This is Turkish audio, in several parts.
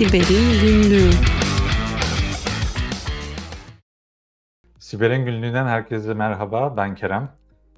Siber'in Günlüğü Siber'in Günlüğü'nden herkese merhaba, ben Kerem.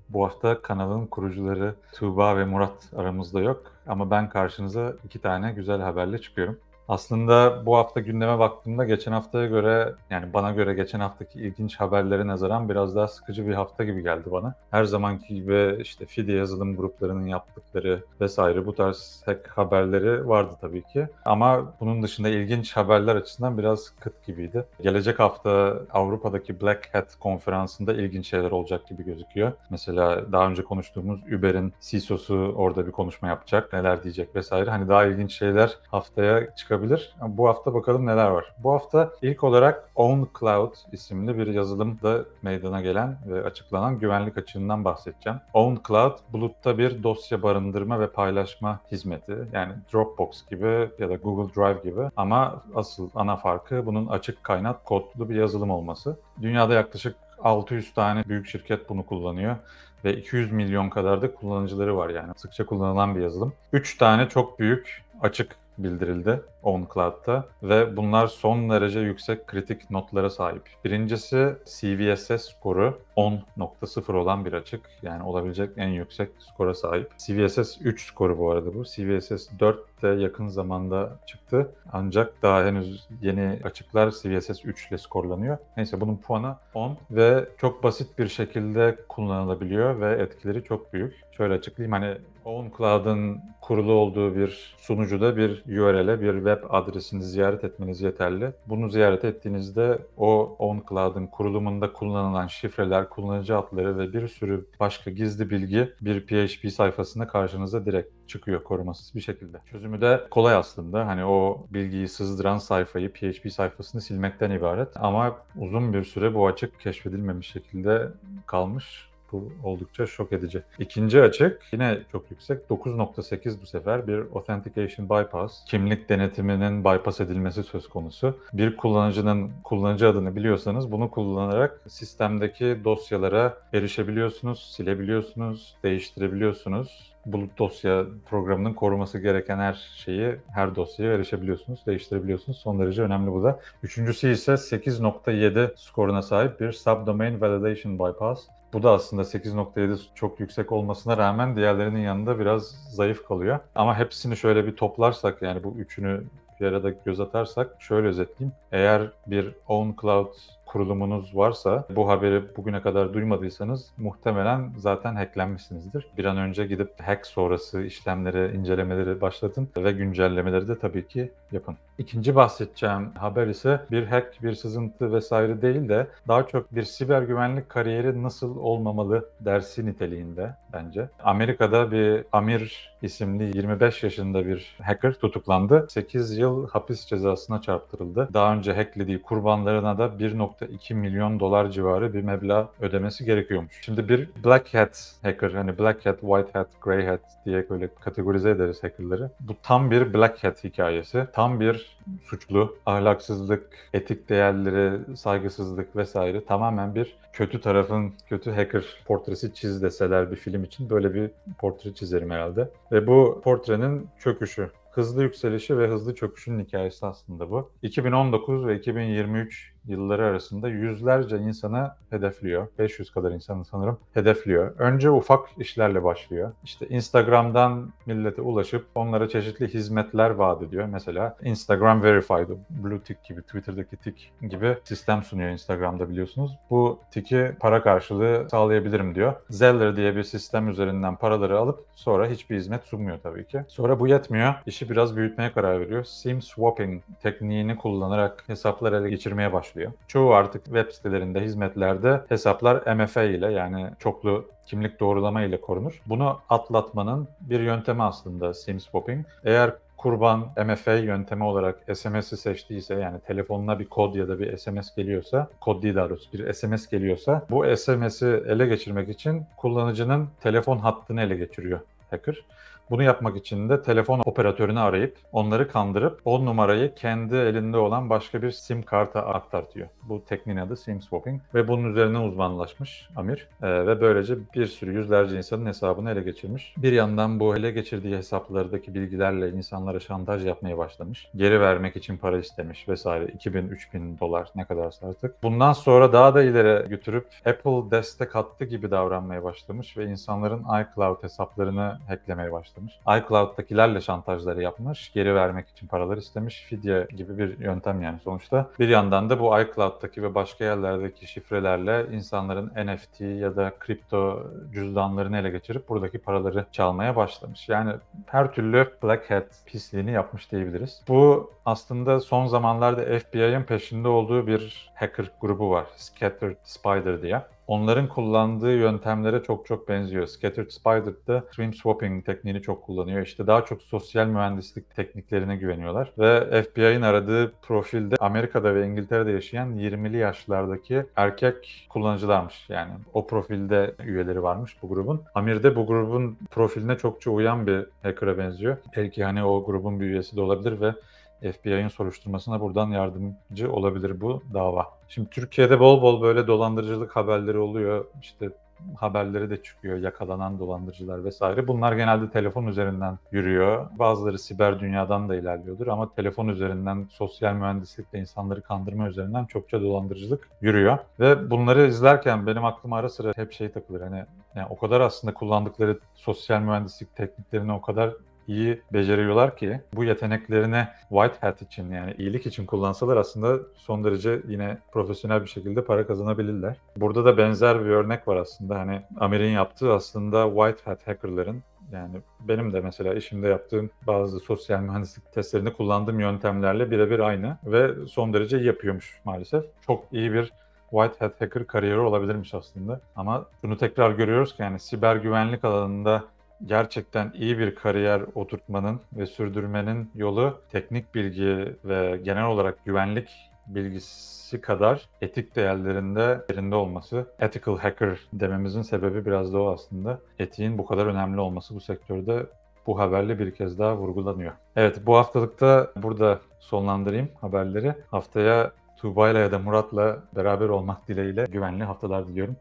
Bu hafta kanalın kurucuları Tuğba ve Murat aramızda yok ama ben karşınıza iki tane güzel haberle çıkıyorum. Aslında bu hafta gündeme baktığımda geçen haftaya göre yani bana göre geçen haftaki ilginç haberlere nazaran biraz daha sıkıcı bir hafta gibi geldi bana. Her zamanki gibi işte FIDE yazılım gruplarının yaptıkları vesaire bu tarz hack haberleri vardı tabii ki. Ama bunun dışında ilginç haberler açısından biraz kıt gibiydi. Gelecek hafta Avrupa'daki Black Hat konferansında ilginç şeyler olacak gibi gözüküyor. Mesela daha önce konuştuğumuz Uber'in CISO'su orada bir konuşma yapacak, neler diyecek vesaire. Hani daha ilginç şeyler haftaya çıkabilir çıkabilir. Bu hafta bakalım neler var. Bu hafta ilk olarak Own Cloud isimli bir yazılımda meydana gelen ve açıklanan güvenlik açığından bahsedeceğim. Own Cloud bulutta bir dosya barındırma ve paylaşma hizmeti. Yani Dropbox gibi ya da Google Drive gibi ama asıl ana farkı bunun açık kaynak kodlu bir yazılım olması. Dünyada yaklaşık 600 tane büyük şirket bunu kullanıyor ve 200 milyon kadar da kullanıcıları var yani sıkça kullanılan bir yazılım. 3 tane çok büyük açık bildirildi OnCloud'da ve bunlar son derece yüksek kritik notlara sahip. Birincisi CVSS skoru 10.0 olan bir açık. Yani olabilecek en yüksek skora sahip. CVSS 3 skoru bu arada bu. CVSS 4 de yakın zamanda çıktı. Ancak daha henüz yeni açıklar CVSS 3 ile skorlanıyor. Neyse bunun puanı 10 ve çok basit bir şekilde kullanılabiliyor ve etkileri çok büyük. Şöyle açıklayayım hani OwnCloud'ın kurulu olduğu bir sunucuda bir URL'e bir web adresini ziyaret etmeniz yeterli. Bunu ziyaret ettiğinizde o OwnCloud'ın kurulumunda kullanılan şifreler, kullanıcı adları ve bir sürü başka gizli bilgi bir PHP sayfasında karşınıza direkt çıkıyor korumasız bir şekilde. Çözümü de kolay aslında. Hani o bilgiyi sızdıran sayfayı, PHP sayfasını silmekten ibaret. Ama uzun bir süre bu açık keşfedilmemiş şekilde kalmış bu oldukça şok edici. İkinci açık yine çok yüksek. 9.8 bu sefer bir Authentication Bypass. Kimlik denetiminin bypass edilmesi söz konusu. Bir kullanıcının kullanıcı adını biliyorsanız bunu kullanarak sistemdeki dosyalara erişebiliyorsunuz, silebiliyorsunuz, değiştirebiliyorsunuz bulut dosya programının koruması gereken her şeyi, her dosyaya erişebiliyorsunuz, değiştirebiliyorsunuz. Son derece önemli bu da. Üçüncüsü ise 8.7 skoruna sahip bir Subdomain Validation Bypass. Bu da aslında 8.7 çok yüksek olmasına rağmen diğerlerinin yanında biraz zayıf kalıyor. Ama hepsini şöyle bir toplarsak yani bu üçünü bir arada göz atarsak şöyle özetleyeyim. Eğer bir own cloud kurulumunuz varsa bu haberi bugüne kadar duymadıysanız muhtemelen zaten hacklenmişsinizdir. Bir an önce gidip hack sonrası işlemleri, incelemeleri başlatın ve güncellemeleri de tabii ki yapın. İkinci bahsedeceğim haber ise bir hack, bir sızıntı vesaire değil de daha çok bir siber güvenlik kariyeri nasıl olmamalı dersi niteliğinde bence. Amerika'da bir Amir isimli 25 yaşında bir hacker tutuklandı. 8 yıl hapis cezasına çarptırıldı. Daha önce hacklediği kurbanlarına da 1.2 milyon dolar civarı bir meblağ ödemesi gerekiyormuş. Şimdi bir Black Hat hacker, hani Black Hat, White Hat, Grey Hat diye böyle kategorize ederiz hackerları. Bu tam bir Black Hat hikayesi. Tam bir suçlu, ahlaksızlık, etik değerleri, saygısızlık vesaire tamamen bir kötü tarafın, kötü hacker portresi çiz deseler bir film için böyle bir portre çizerim herhalde. Ve bu portrenin çöküşü hızlı yükselişi ve hızlı çöküşünün hikayesi aslında bu. 2019 ve 2023 yılları arasında yüzlerce insana hedefliyor. 500 kadar insanı sanırım hedefliyor. Önce ufak işlerle başlıyor. İşte Instagram'dan millete ulaşıp onlara çeşitli hizmetler vaat ediyor. Mesela Instagram Verified, Blue Tick gibi, Twitter'daki Tick gibi sistem sunuyor Instagram'da biliyorsunuz. Bu Tick'i para karşılığı sağlayabilirim diyor. Zeller diye bir sistem üzerinden paraları alıp sonra hiçbir hizmet sunmuyor tabii ki. Sonra bu yetmiyor. İşi biraz büyütmeye karar veriyor. SIM swapping tekniğini kullanarak hesaplar ele geçirmeye başlıyor başlıyor. Çoğu artık web sitelerinde, hizmetlerde hesaplar MFA ile yani çoklu kimlik doğrulama ile korunur. Bunu atlatmanın bir yöntemi aslında SIM swapping. Eğer kurban MFA yöntemi olarak SMS'i seçtiyse yani telefonuna bir kod ya da bir SMS geliyorsa, kod değil daha doğrusu bir SMS geliyorsa bu SMS'i ele geçirmek için kullanıcının telefon hattını ele geçiriyor hacker. Bunu yapmak için de telefon operatörünü arayıp onları kandırıp o numarayı kendi elinde olan başka bir sim karta aktartıyor. Bu tekniğin adı sim swapping ve bunun üzerine uzmanlaşmış Amir Ee, ve böylece bir sürü yüzlerce insanın hesabını ele geçirmiş. Bir yandan bu ele geçirdiği hesaplardaki bilgilerle insanlara şantaj yapmaya başlamış. Geri vermek için para istemiş vesaire 2000-3000 dolar ne kadarsa artık. Bundan sonra daha da ileri götürüp Apple destek hattı gibi davranmaya başlamış ve insanların iCloud hesaplarını hacklemeye başlamış. iCloud'dakilerle şantajları yapmış, geri vermek için paralar istemiş, fidye gibi bir yöntem yani sonuçta. Bir yandan da bu iCloud'daki ve başka yerlerdeki şifrelerle insanların NFT ya da kripto cüzdanlarını ele geçirip buradaki paraları çalmaya başlamış. Yani her türlü Black Hat pisliğini yapmış diyebiliriz. Bu aslında son zamanlarda FBI'ın peşinde olduğu bir hacker grubu var. Scattered Spider diye. Onların kullandığı yöntemlere çok çok benziyor. Scattered Spider'da stream swapping tekniğini çok kullanıyor. İşte daha çok sosyal mühendislik tekniklerine güveniyorlar. Ve FBI'nin aradığı profilde Amerika'da ve İngiltere'de yaşayan 20'li yaşlardaki erkek kullanıcılarmış. Yani o profilde üyeleri varmış bu grubun. Amir de bu grubun profiline çokça uyan bir hacker'a benziyor. Belki hani o grubun bir üyesi de olabilir ve FBI'nin soruşturmasına buradan yardımcı olabilir bu dava. Şimdi Türkiye'de bol bol böyle dolandırıcılık haberleri oluyor. İşte haberleri de çıkıyor, yakalanan dolandırıcılar vesaire. Bunlar genelde telefon üzerinden yürüyor. Bazıları siber dünyadan da ilerliyordur ama telefon üzerinden, sosyal mühendislikle insanları kandırma üzerinden çokça dolandırıcılık yürüyor. Ve bunları izlerken benim aklıma ara sıra hep şey takılır. Hani yani o kadar aslında kullandıkları sosyal mühendislik tekniklerini o kadar iyi beceriyorlar ki bu yeteneklerini white hat için yani iyilik için kullansalar aslında son derece yine profesyonel bir şekilde para kazanabilirler. Burada da benzer bir örnek var aslında. Hani Amir'in yaptığı aslında white hat hackerların yani benim de mesela işimde yaptığım bazı sosyal mühendislik testlerini kullandığım yöntemlerle birebir aynı ve son derece yapıyormuş maalesef. Çok iyi bir white hat hacker kariyeri olabilirmiş aslında. Ama bunu tekrar görüyoruz ki yani siber güvenlik alanında gerçekten iyi bir kariyer oturtmanın ve sürdürmenin yolu teknik bilgi ve genel olarak güvenlik bilgisi kadar etik değerlerinde yerinde olması. Ethical hacker dememizin sebebi biraz da o aslında. Etiğin bu kadar önemli olması bu sektörde bu haberle bir kez daha vurgulanıyor. Evet bu haftalıkta burada sonlandırayım haberleri. Haftaya Tuğba'yla ya da Murat'la beraber olmak dileğiyle güvenli haftalar diliyorum.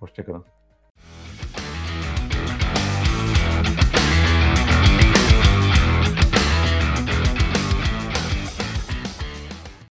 Hoşçakalın.